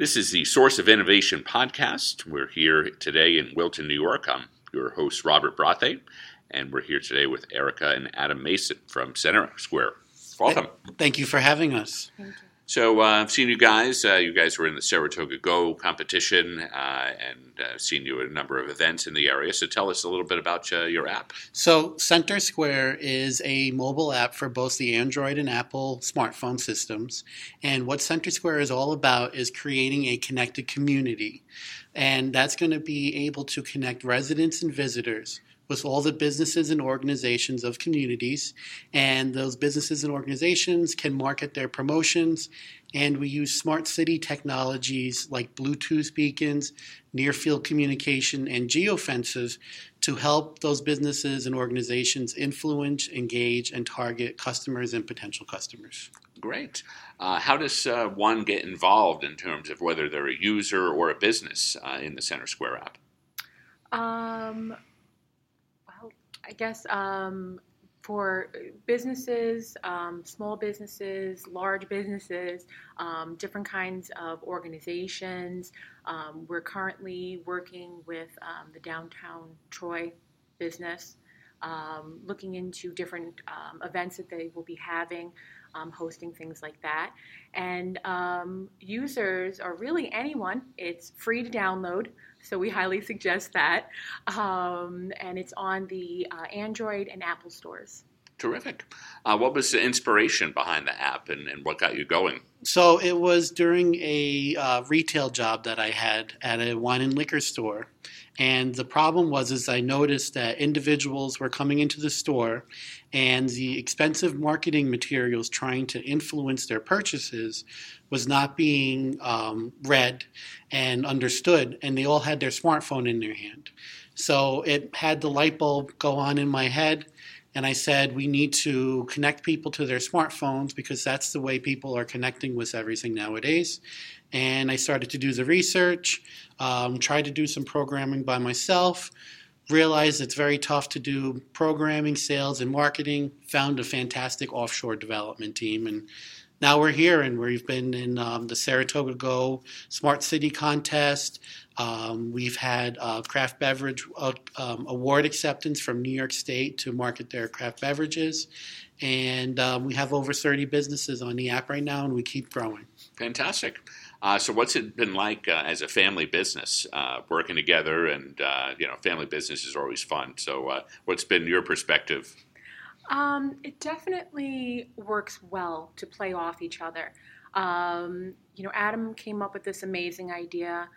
This is the Source of Innovation podcast. We're here today in Wilton, New York. I'm your host, Robert Brathe, and we're here today with Erica and Adam Mason from Center Square. Welcome. Thank you for having us. So, uh, I've seen you guys. Uh, you guys were in the Saratoga Go competition uh, and uh, seen you at a number of events in the area. So, tell us a little bit about uh, your app. So, Center Square is a mobile app for both the Android and Apple smartphone systems. And what Center Square is all about is creating a connected community. And that's going to be able to connect residents and visitors with all the businesses and organizations of communities. And those businesses and organizations can market their promotions. And we use smart city technologies like Bluetooth beacons, near field communication, and geofences to help those businesses and organizations influence, engage, and target customers and potential customers. Great. Uh, how does uh, one get involved in terms of whether they're a user or a business uh, in the Center Square app? Um, well, I guess um, for businesses, um, small businesses, large businesses, um, different kinds of organizations. Um, we're currently working with um, the downtown Troy business, um, looking into different um, events that they will be having, um, hosting things like that. And um, users, or really anyone, it's free to download. So we highly suggest that. Um, and it's on the uh, Android and Apple stores. Terrific. Uh, what was the inspiration behind the app and, and what got you going? So it was during a uh, retail job that I had at a wine and liquor store, and the problem was is I noticed that individuals were coming into the store, and the expensive marketing materials trying to influence their purchases was not being um, read and understood, and they all had their smartphone in their hand. So it had the light bulb go on in my head and I said we need to connect people to their smartphones because that's the way people are connecting with everything nowadays. And I started to do the research, um, tried to do some programming by myself, realized it's very tough to do programming, sales, and marketing. Found a fantastic offshore development team, and now we're here and we've been in um, the Saratoga Go Smart City Contest. Um, we've had uh, craft beverage uh, um, award acceptance from New York State to market their craft beverages. And um, we have over 30 businesses on the app right now, and we keep growing. Fantastic. Uh, so, what's it been like uh, as a family business, uh, working together? And uh, you know, family business is always fun. So, uh, what's been your perspective? Um, it definitely works well to play off each other. Um, you know, Adam came up with this amazing idea.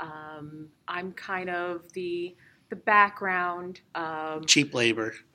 Um, I'm kind of the the background. Um, Cheap labor.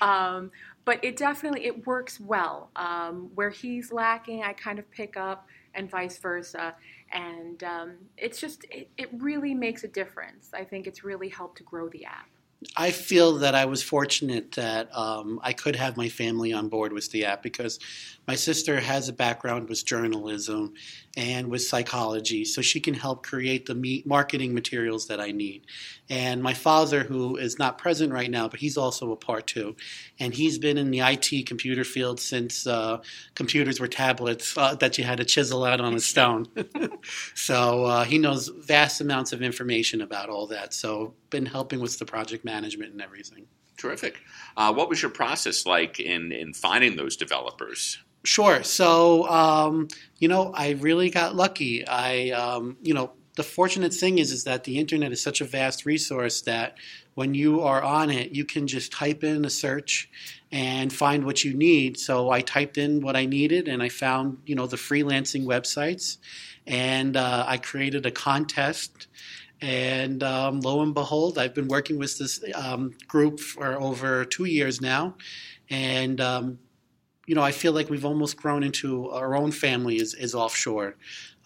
um, but it definitely it works well. Um, where he's lacking, I kind of pick up, and vice versa. And um, it's just it, it really makes a difference. I think it's really helped to grow the app. I feel that I was fortunate that um, I could have my family on board with the app because my sister has a background with journalism and with psychology, so she can help create the marketing materials that I need. And my father, who is not present right now, but he's also a part too, and he's been in the IT computer field since uh, computers were tablets uh, that you had to chisel out on a stone. so uh, he knows vast amounts of information about all that. So been helping with the project management and everything. Terrific. Uh, what was your process like in, in finding those developers? Sure. So, um, you know, I really got lucky. I, um, you know, the fortunate thing is is that the internet is such a vast resource that when you are on it, you can just type in a search and find what you need. So I typed in what I needed, and I found, you know, the freelancing websites, and uh, I created a contest. And um, lo and behold, I've been working with this um, group for over two years now, and um, you know, I feel like we've almost grown into our own family is, is offshore.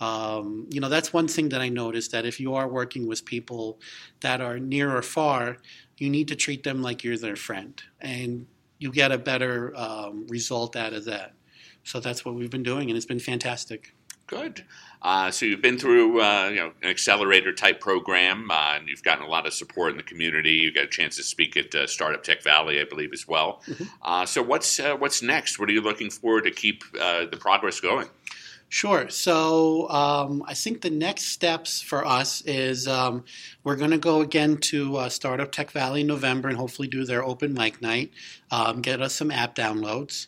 Um, you know, that's one thing that I noticed that if you are working with people that are near or far, you need to treat them like you're their friend, and you get a better um, result out of that. So that's what we've been doing, and it's been fantastic. Good. Uh, so you've been through, uh, you know, an accelerator type program, uh, and you've gotten a lot of support in the community. You got a chance to speak at uh, Startup Tech Valley, I believe, as well. Mm-hmm. Uh, so what's uh, what's next? What are you looking for to keep the progress going? Sure. So um, I think the next steps for us is um, we're going to go again to uh, Startup Tech Valley in November and hopefully do their open mic night, um, get us some app downloads.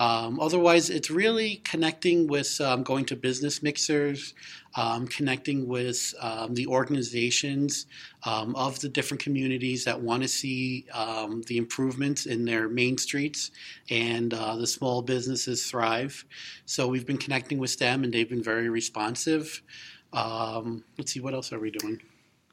Um, otherwise, it's really connecting with um, going to business mixers, um, connecting with um, the organizations um, of the different communities that want to see um, the improvements in their main streets and uh, the small businesses thrive. So we've been connecting with them, and they've been very responsive. let's see, what else are we doing?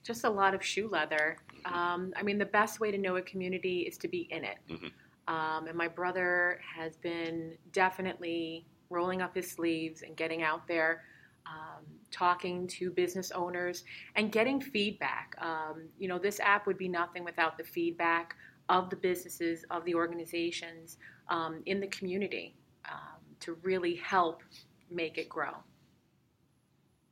Just a lot of shoe leather. I mean, the best way to know a community is to be in it. Mm-hmm. Um, and my brother has been definitely rolling up his sleeves and getting out there, um, talking to business owners and getting feedback. Um, you know, this app would be nothing without the feedback of the businesses, of the organizations um, in the community um, to really help make it grow.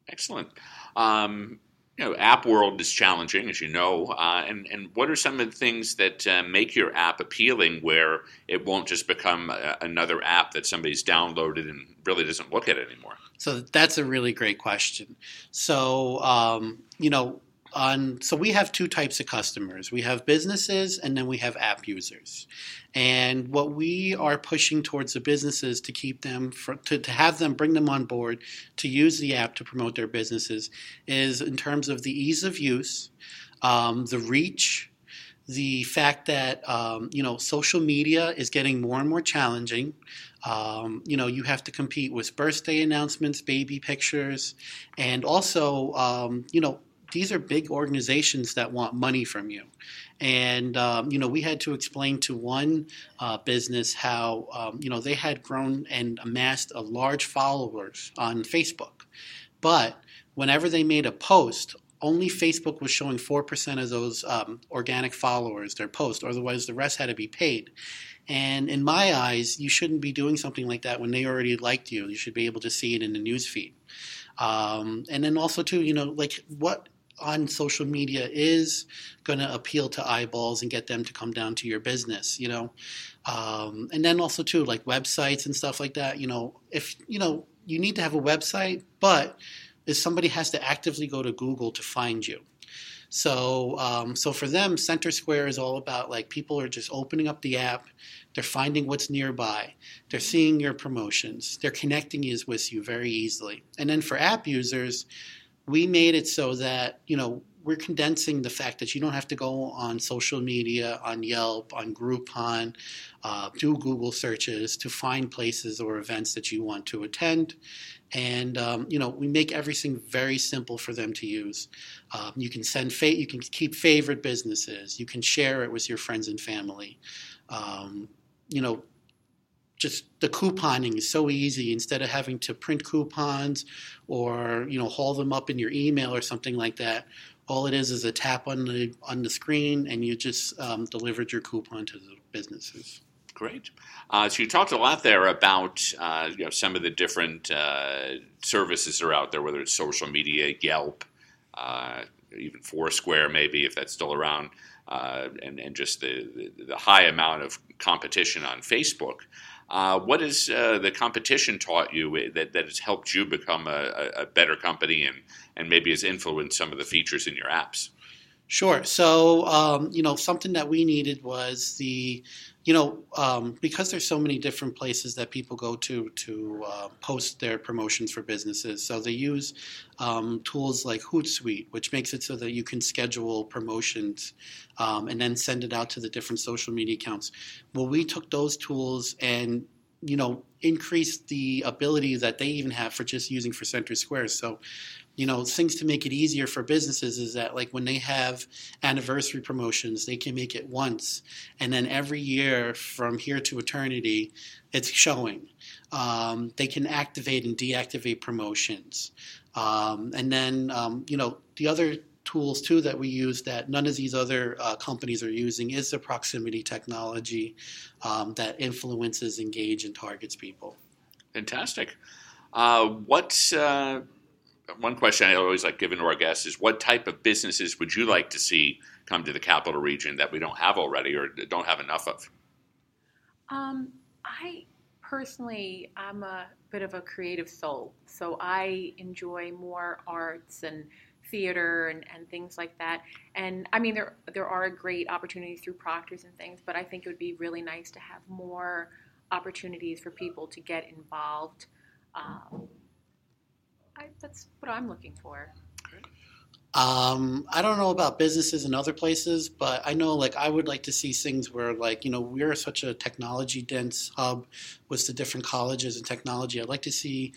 Excellent. Um, you know, app world is challenging, as you know. Uh, and and what are some of the things that uh, make your app appealing, where it won't just become a, another app that somebody's downloaded and really doesn't look at anymore? So that's a really great question. So um, you know, on so we have two types of customers. We have businesses and then we have app users. And what we are pushing towards the businesses to keep them for, to, to have them bring them on board to use the app to promote their businesses is in terms of the ease of use um, the reach the fact that um, you know social media is getting more and more challenging. Um, you know, you have to compete with birthday announcements, baby pictures, and also, um, you know, these are big organizations that want money from you. And, um, you know, we had to explain to one uh, business how, um, you know, they had grown and amassed a large followers on Facebook. But whenever they made a post, only Facebook was showing 4% of those um, organic followers their post, otherwise, the rest had to be paid. And in my eyes, you shouldn't be doing something like that when they already liked you. You should be able to see it in the newsfeed. Um, and then also, too, you know, like what on social media is going to appeal to eyeballs and get them to come down to your business you know? Um, and then also too like websites and stuff like that you know if you know you need to have a website but if somebody has to actively go to google to find you. So um, so for them center square is all about like people are just opening up the app they're finding what's nearby they're seeing your promotions they're connecting you with you very easily. And then for app users we made it so that you know we're condensing the fact that you don't have to go on social media, on Yelp, on Groupon, uh, do Google searches to find places or events that you want to attend. And um, you know, we make everything very simple for them to use. Um, you can send, fa- you can keep favorite businesses. You can share it with your friends and family. Um, you know, just the couponing is so easy. Instead of having to print coupons or you know haul them up in your email or something like that all it is is a tap on the on the screen and you just um, delivered your coupon to the businesses. Great. Uh, so you talked a lot there about uh, you know some of the different uh, services that are out there whether it's social media yelp uh, even foursquare maybe if that's still around uh, and, and just the, the, the high amount of competition on facebook uh, what has uh, the competition taught you that, that has helped you become a, a, better company and, and maybe has influenced some of the features in your apps? Sure. So, um, you know, something that we needed was the you know, um, because there's so many different places that people go to to uh, post their promotions for businesses, so they use um, tools like Hootsuite, which makes it so that you can schedule promotions um, and then send it out to the different social media accounts. Well, we took those tools and you know increase the ability that they even have for just using for Center squares. So you know things to make it easier for businesses is that like when they have anniversary promotions they can make it once and then every year from here to eternity it's showing um, they can activate and deactivate promotions um, and then um, you know the other tools too that we use that none of these other uh, companies are using is the proximity technology um, that influences engage and targets people fantastic uh, what uh one question I always like giving to our guests is what type of businesses would you like to see come to the capital region that we don't have already or don't have enough of? Um, I personally, I'm a bit of a creative soul, so I enjoy more arts and theater and, and things like that. And I mean, there there are great opportunities through proctors and things, but I think it would be really nice to have more opportunities for people to get involved. Um, I, that's what I'm looking for. Um, I don't know about businesses and other places, but I know like I would like to see things where like you know we're such a technology dense hub with the different colleges and technology. I'd like to see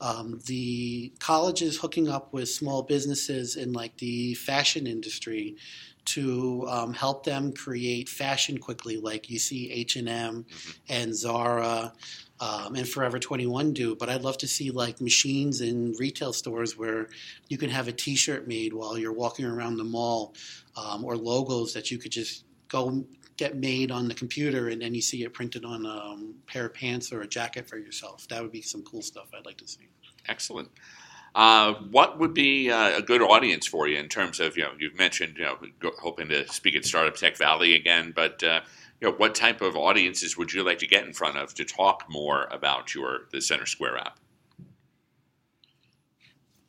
um, the colleges hooking up with small businesses in like the fashion industry to um, help them create fashion quickly, like you see H and M and Zara um, and Forever 21 do. But I'd love to see like machines in retail stores where you can have a T-shirt made while you're walking around the mall, um, or logos that you could just go get made on the computer and then you see it printed on a pair of pants or a jacket for yourself. That would be some cool stuff I'd like to see. Excellent. Uh, what would be uh, a good audience for you in terms of you know you've mentioned you know hoping to speak at Startup Tech Valley again, but uh, you know what type of audiences would you like to get in front of to talk more about your the Center Square app?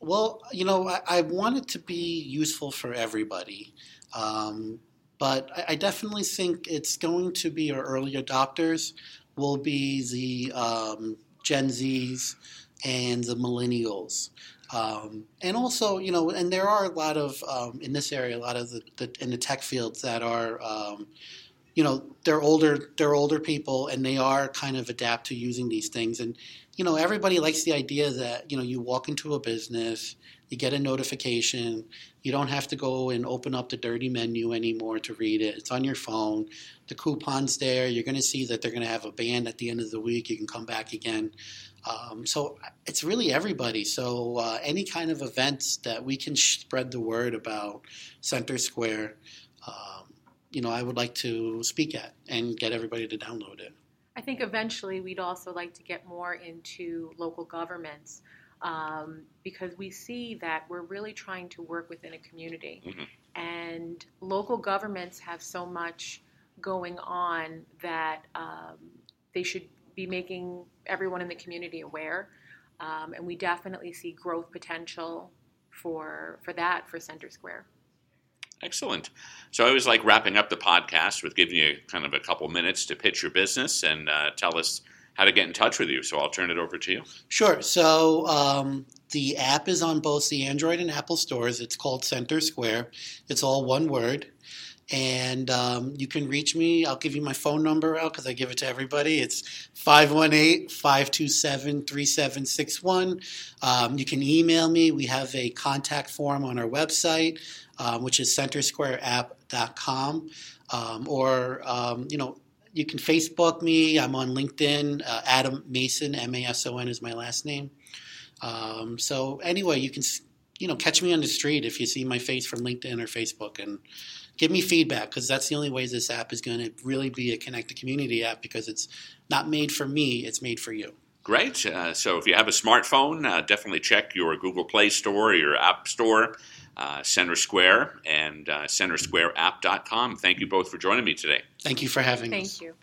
Well, you know, I, I want it to be useful for everybody. Um, but I, I, definitely think it's going to be our early adopters will be the um, Gen Zs and the millennials. Um, and also, you know, and there are a lot of um, in this area, a lot of the, the, in the tech fields that are, um, you know, they're older, they're older people, and they are kind of adapt to using these things. And you know, everybody likes the idea that you know you walk into a business, you get a notification, you don't have to go and open up the dirty menu anymore to read it. It's on your phone. The coupon's there. You're going to see that they're going to have a band at the end of the week. You can come back again. Um, so it's really everybody. So uh, any kind of events that we can spread the word about Center Square, um, you know, I would like to speak at and get everybody to download it. I think eventually we'd also like to get more into local governments um, because we see that we're really trying to work within a community. Mm-hmm. And local governments have so much going on that um, they should be making everyone in the community aware. Um, and we definitely see growth potential for, for that for Center Square. Excellent. So I was like wrapping up the podcast with giving you kind of a couple minutes to pitch your business and uh, tell us how to get in touch with you. So I'll turn it over to you. Sure. So um, the app is on both the Android and Apple stores. It's called Center Square. It's all one word. And um, you can reach me. I'll give you my phone number out because I give it to everybody. It's 518 527 3761. Um, you can email me. We have a contact form on our website, um, which is centersquareapp.com. Um, or, um, you know, you can Facebook me. I'm on LinkedIn. Uh, Adam Mason, M A S O N, is my last name. Um, so anyway, you can you know catch me on the street if you see my face from LinkedIn or Facebook, and give me feedback because that's the only way this app is going to really be a connected community app because it's not made for me; it's made for you. Great. Uh, so if you have a smartphone, uh, definitely check your Google Play Store or your App Store. Uh, Center Square and uh, centersquareapp.com. Thank you both for joining me today. Thank you for having Thank us. Thank you.